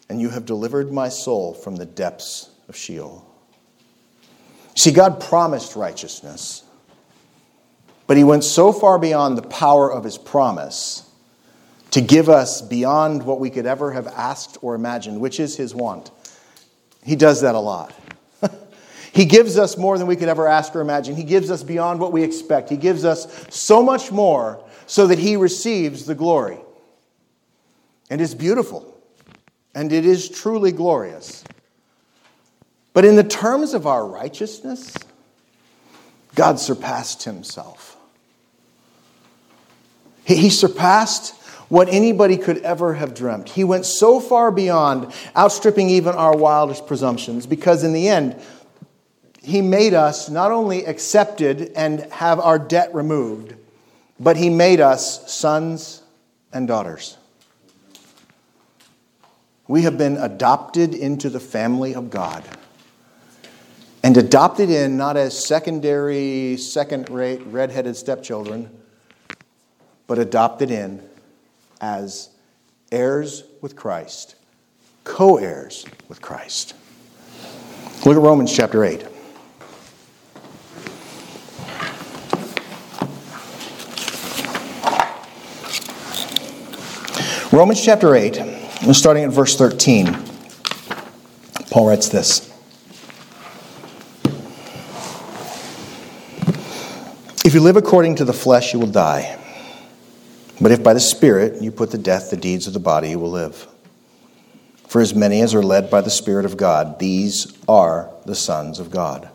and you have delivered my soul from the depths of Sheol. See, God promised righteousness. But he went so far beyond the power of his promise to give us beyond what we could ever have asked or imagined, which is his want. He does that a lot. he gives us more than we could ever ask or imagine. He gives us beyond what we expect. He gives us so much more so that he receives the glory. And it's beautiful. And it is truly glorious. But in the terms of our righteousness, God surpassed himself. He surpassed what anybody could ever have dreamt. He went so far beyond, outstripping even our wildest presumptions, because in the end, He made us not only accepted and have our debt removed, but He made us sons and daughters. We have been adopted into the family of God. And adopted in not as secondary, second rate, red-headed stepchildren but adopted in as heirs with Christ, co heirs with Christ. Look at Romans chapter 8. Romans chapter 8, starting at verse 13, Paul writes this If you live according to the flesh, you will die. But if by the Spirit you put to death the deeds of the body, you will live. For as many as are led by the Spirit of God, these are the sons of God.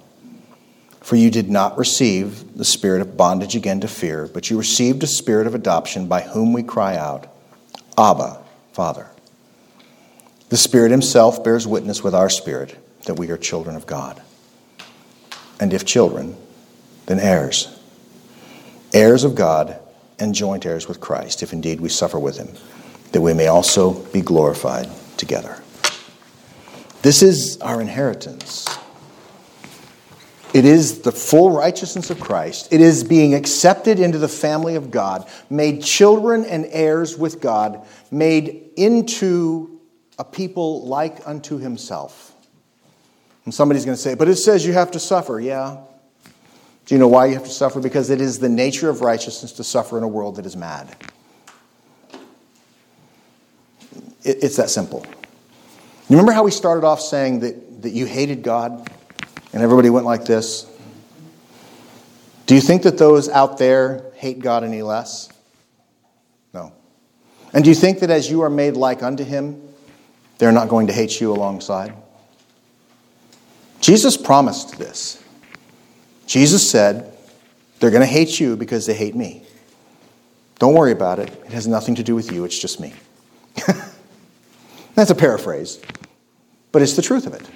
For you did not receive the spirit of bondage again to fear, but you received a spirit of adoption by whom we cry out, Abba, Father. The Spirit Himself bears witness with our spirit that we are children of God. And if children, then heirs. Heirs of God and joint heirs with Christ, if indeed we suffer with him, that we may also be glorified together. This is our inheritance. It is the full righteousness of Christ. It is being accepted into the family of God, made children and heirs with God, made into a people like unto himself. And somebody's going to say, but it says you have to suffer. Yeah, do you know why you have to suffer? Because it is the nature of righteousness to suffer in a world that is mad. It's that simple. You remember how we started off saying that, that you hated God and everybody went like this? Do you think that those out there hate God any less? No. And do you think that as you are made like unto Him, they're not going to hate you alongside. Jesus promised this. Jesus said, They're going to hate you because they hate me. Don't worry about it. It has nothing to do with you, it's just me. That's a paraphrase, but it's the truth of it.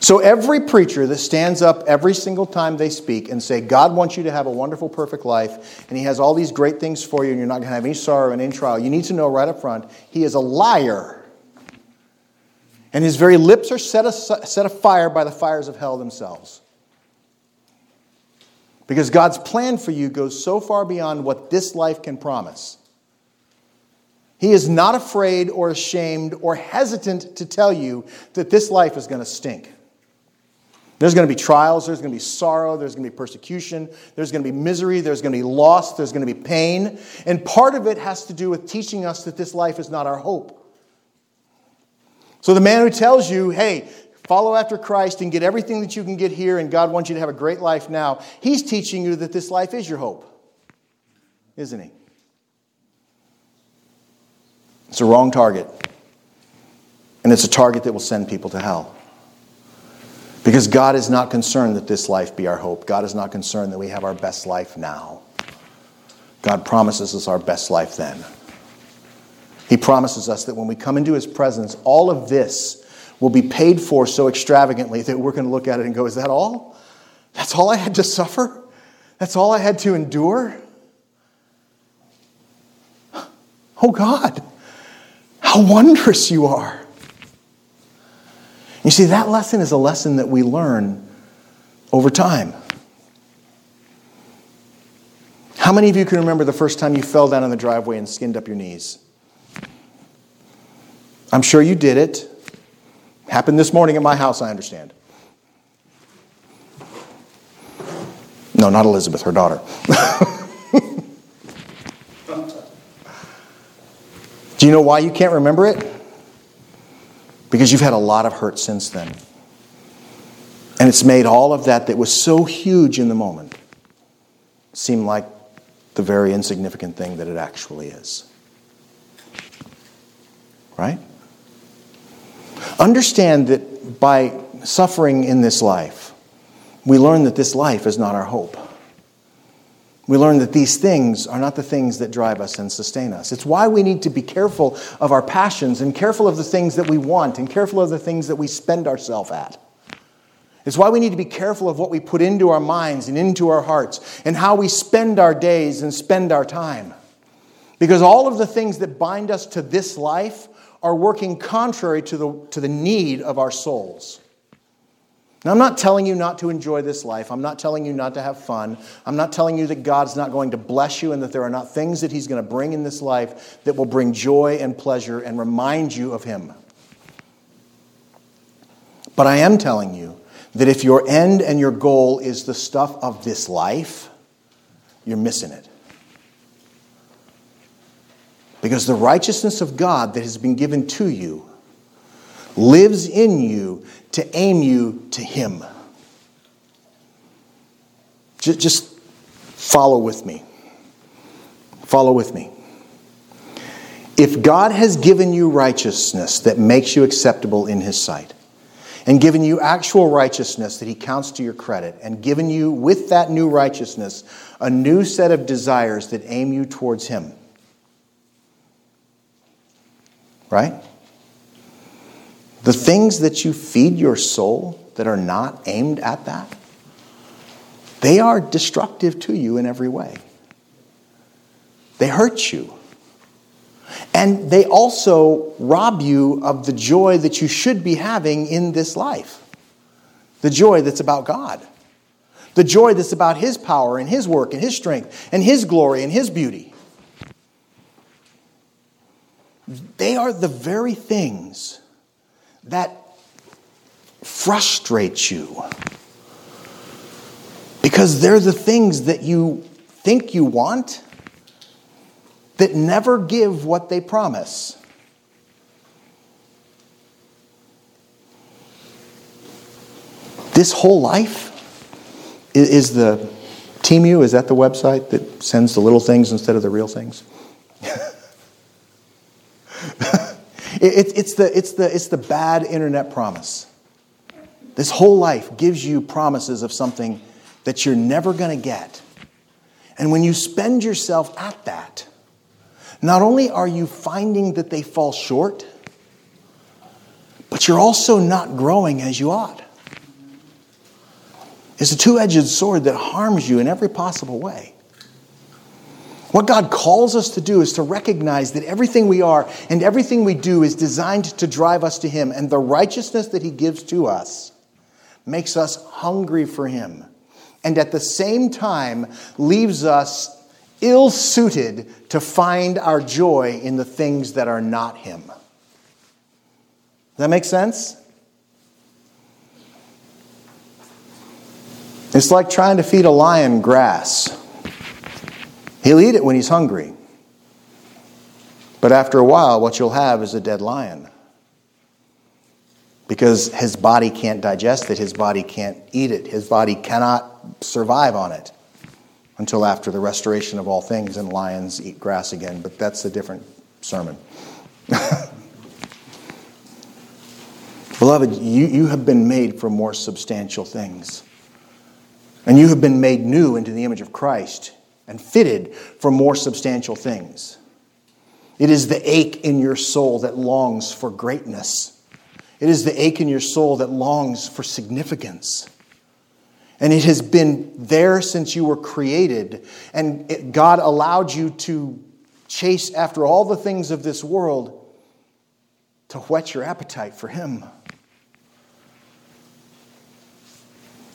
So every preacher that stands up every single time they speak and say, God wants you to have a wonderful, perfect life, and He has all these great things for you, and you're not going to have any sorrow and any trial, you need to know right up front, He is a liar. And His very lips are set, set afire by the fires of hell themselves. Because God's plan for you goes so far beyond what this life can promise. He is not afraid or ashamed or hesitant to tell you that this life is going to stink. There's going to be trials, there's going to be sorrow, there's going to be persecution, there's going to be misery, there's going to be loss, there's going to be pain. And part of it has to do with teaching us that this life is not our hope. So the man who tells you, hey, follow after Christ and get everything that you can get here, and God wants you to have a great life now, he's teaching you that this life is your hope, isn't he? It's a wrong target. And it's a target that will send people to hell. Because God is not concerned that this life be our hope. God is not concerned that we have our best life now. God promises us our best life then. He promises us that when we come into His presence, all of this will be paid for so extravagantly that we're going to look at it and go, Is that all? That's all I had to suffer? That's all I had to endure? Oh God, how wondrous you are. You see, that lesson is a lesson that we learn over time. How many of you can remember the first time you fell down in the driveway and skinned up your knees? I'm sure you did it. Happened this morning at my house, I understand. No, not Elizabeth, her daughter. Do you know why you can't remember it? Because you've had a lot of hurt since then. And it's made all of that that was so huge in the moment seem like the very insignificant thing that it actually is. Right? Understand that by suffering in this life, we learn that this life is not our hope. We learn that these things are not the things that drive us and sustain us. It's why we need to be careful of our passions and careful of the things that we want and careful of the things that we spend ourselves at. It's why we need to be careful of what we put into our minds and into our hearts and how we spend our days and spend our time. Because all of the things that bind us to this life are working contrary to the, to the need of our souls. Now, I'm not telling you not to enjoy this life. I'm not telling you not to have fun. I'm not telling you that God's not going to bless you and that there are not things that He's going to bring in this life that will bring joy and pleasure and remind you of Him. But I am telling you that if your end and your goal is the stuff of this life, you're missing it. Because the righteousness of God that has been given to you lives in you to aim you to Him. Just follow with me. Follow with me. If God has given you righteousness that makes you acceptable in His sight, and given you actual righteousness that He counts to your credit, and given you with that new righteousness a new set of desires that aim you towards Him, right? The things that you feed your soul that are not aimed at that, they are destructive to you in every way. They hurt you. And they also rob you of the joy that you should be having in this life the joy that's about God, the joy that's about His power and His work and His strength and His glory and His beauty. They are the very things that frustrate you because they're the things that you think you want that never give what they promise. This whole life is the Temu, is that the website that sends the little things instead of the real things? It, it's, the, it's, the, it's the bad internet promise. This whole life gives you promises of something that you're never going to get. And when you spend yourself at that, not only are you finding that they fall short, but you're also not growing as you ought. It's a two edged sword that harms you in every possible way. What God calls us to do is to recognize that everything we are and everything we do is designed to drive us to Him, and the righteousness that He gives to us makes us hungry for Him, and at the same time leaves us ill suited to find our joy in the things that are not Him. Does that make sense? It's like trying to feed a lion grass. He'll eat it when he's hungry. But after a while, what you'll have is a dead lion. Because his body can't digest it, his body can't eat it, his body cannot survive on it until after the restoration of all things and lions eat grass again. But that's a different sermon. Beloved, you, you have been made for more substantial things. And you have been made new into the image of Christ and fitted for more substantial things. It is the ache in your soul that longs for greatness. It is the ache in your soul that longs for significance. And it has been there since you were created. And it, God allowed you to chase after all the things of this world to whet your appetite for Him.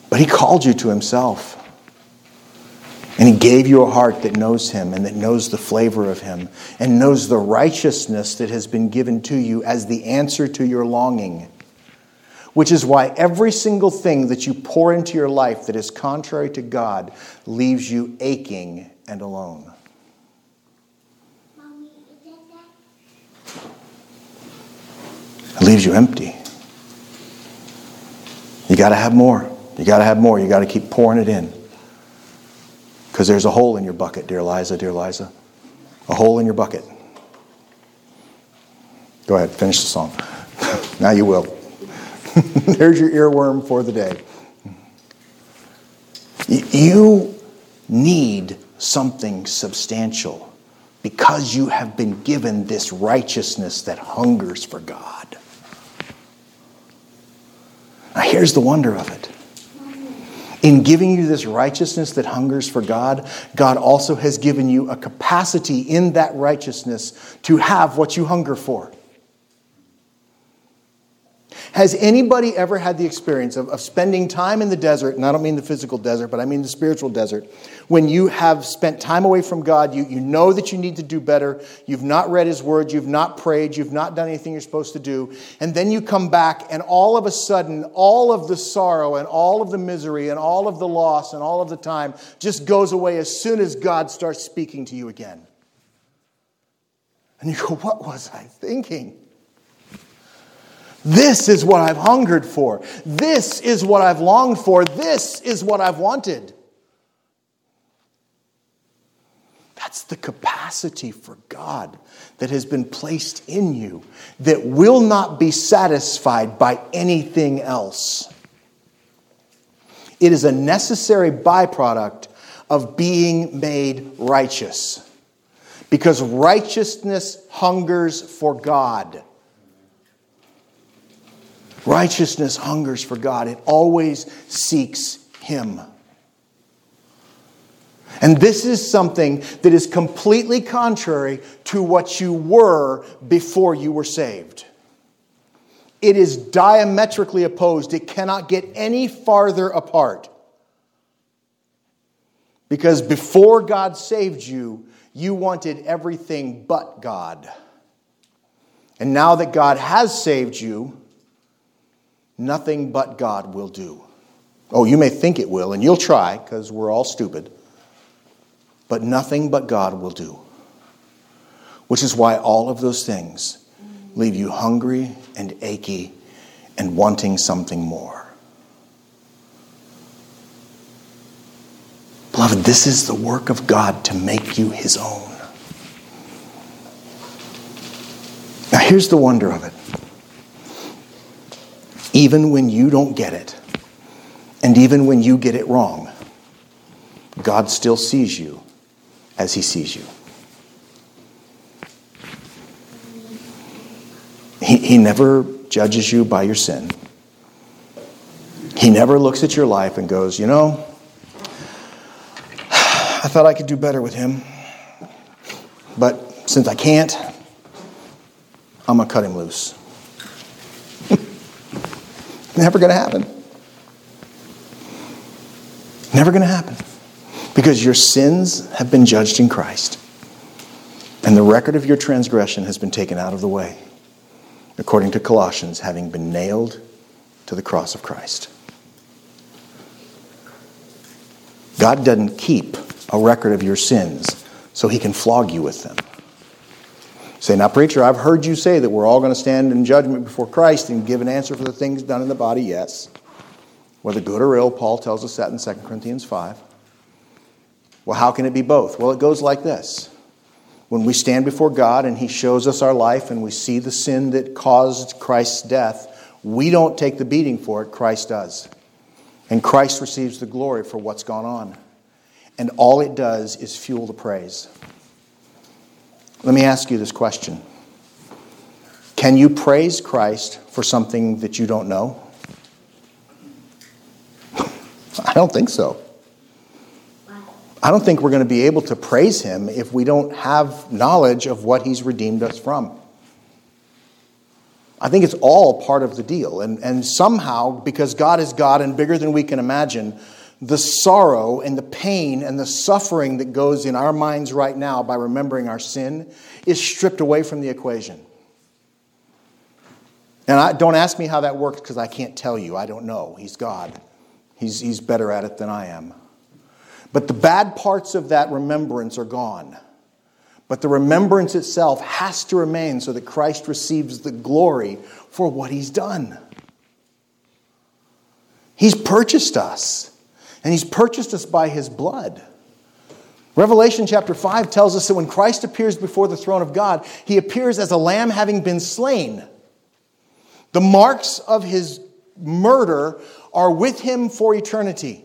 But He called you to Himself. And he gave you a heart that knows him and that knows the flavor of him and knows the righteousness that has been given to you as the answer to your longing. Which is why every single thing that you pour into your life that is contrary to God leaves you aching and alone. It leaves you empty. You got to have more. You got to have more. You got to keep pouring it in. Because there's a hole in your bucket, dear Liza, dear Liza. A hole in your bucket. Go ahead, finish the song. now you will. there's your earworm for the day. You need something substantial because you have been given this righteousness that hungers for God. Now, here's the wonder of it in giving you this righteousness that hungers for God, God also has given you a capacity in that righteousness to have what you hunger for. Has anybody ever had the experience of, of spending time in the desert, and I don't mean the physical desert, but I mean the spiritual desert, when you have spent time away from God, you, you know that you need to do better, you've not read His Word, you've not prayed, you've not done anything you're supposed to do, and then you come back, and all of a sudden, all of the sorrow and all of the misery and all of the loss and all of the time just goes away as soon as God starts speaking to you again. And you go, What was I thinking? This is what I've hungered for. This is what I've longed for. This is what I've wanted. That's the capacity for God that has been placed in you that will not be satisfied by anything else. It is a necessary byproduct of being made righteous because righteousness hungers for God. Righteousness hungers for God, it always seeks Him. And this is something that is completely contrary to what you were before you were saved. It is diametrically opposed. It cannot get any farther apart. Because before God saved you, you wanted everything but God. And now that God has saved you, nothing but God will do. Oh, you may think it will, and you'll try because we're all stupid, but nothing but God will do. Which is why all of those things leave you hungry and achy and wanting something more. Beloved, this is the work of God to make you his own. Now, here's the wonder of it. Even when you don't get it, and even when you get it wrong, God still sees you as He sees you. He, he never judges you by your sin. He never looks at your life and goes, You know, I thought I could do better with him, but since I can't, I'm going to cut him loose. Never going to happen. Never going to happen. Because your sins have been judged in Christ, and the record of your transgression has been taken out of the way according to Colossians, having been nailed to the cross of Christ. God doesn't keep a record of your sins so he can flog you with them. Say, now, preacher, I've heard you say that we're all going to stand in judgment before Christ and give an answer for the things done in the body. Yes. Whether good or ill, Paul tells us that in 2 Corinthians 5. Well, how can it be both? Well, it goes like this when we stand before God and He shows us our life and we see the sin that caused Christ's death, we don't take the beating for it, Christ does. And Christ receives the glory for what's gone on. And all it does is fuel the praise. Let me ask you this question Can you praise Christ for something that you don't know? I don't think so. I don't think we're going to be able to praise him if we don't have knowledge of what he's redeemed us from. I think it's all part of the deal. And, and somehow, because God is God and bigger than we can imagine, the sorrow and the pain and the suffering that goes in our minds right now by remembering our sin is stripped away from the equation. And I, don't ask me how that works because I can't tell you. I don't know. He's God, he's, he's better at it than I am. But the bad parts of that remembrance are gone. But the remembrance itself has to remain so that Christ receives the glory for what he's done. He's purchased us, and he's purchased us by his blood. Revelation chapter 5 tells us that when Christ appears before the throne of God, he appears as a lamb having been slain. The marks of his murder are with him for eternity.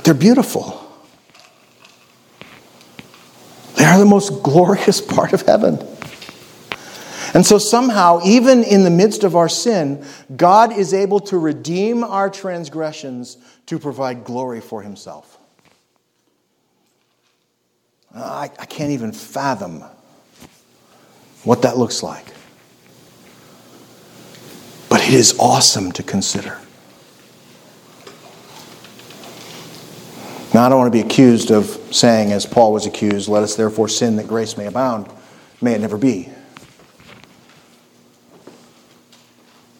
but they're beautiful. They are the most glorious part of heaven. And so, somehow, even in the midst of our sin, God is able to redeem our transgressions to provide glory for Himself. I, I can't even fathom what that looks like. But it is awesome to consider. Now, I don't want to be accused of saying, as Paul was accused, let us therefore sin that grace may abound. May it never be.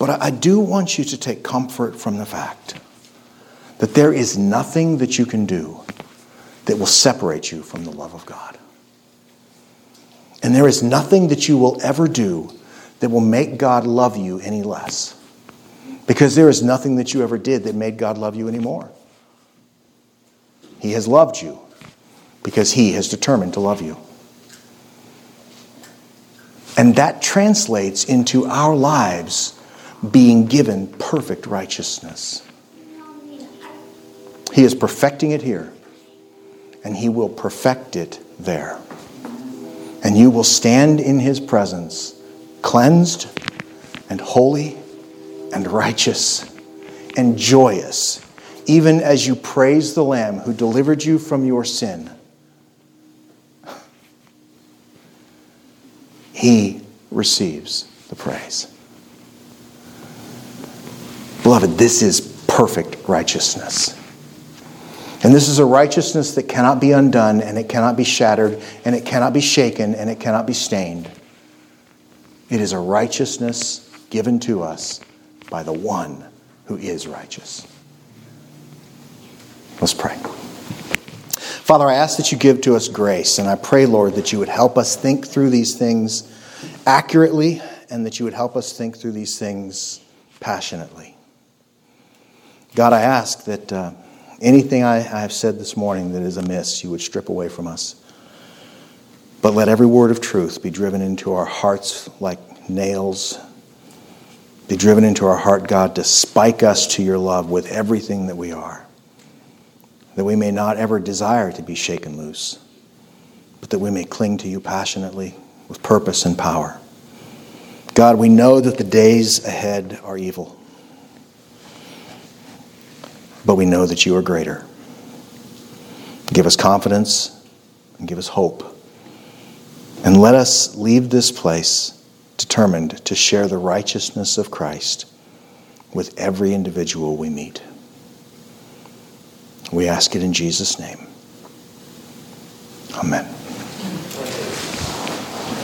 But I do want you to take comfort from the fact that there is nothing that you can do that will separate you from the love of God. And there is nothing that you will ever do that will make God love you any less. Because there is nothing that you ever did that made God love you anymore. He has loved you because He has determined to love you. And that translates into our lives being given perfect righteousness. He is perfecting it here, and He will perfect it there. And you will stand in His presence, cleansed and holy and righteous and joyous even as you praise the Lamb who delivered you from your sin. He receives the praise. Beloved, this is perfect righteousness. And this is a righteousness that cannot be undone, and it cannot be shattered, and it cannot be shaken, and it cannot be stained. It is a righteousness given to us by the one who is righteous. Let's pray. Father, I ask that you give to us grace, and I pray, Lord, that you would help us think through these things accurately and that you would help us think through these things passionately. God, I ask that uh, anything I, I have said this morning that is amiss, you would strip away from us. But let every word of truth be driven into our hearts like nails. Be driven into our heart, God, to spike us to your love with everything that we are. That we may not ever desire to be shaken loose, but that we may cling to you passionately with purpose and power. God, we know that the days ahead are evil, but we know that you are greater. Give us confidence and give us hope. And let us leave this place determined to share the righteousness of Christ with every individual we meet. We ask it in Jesus' name. Amen.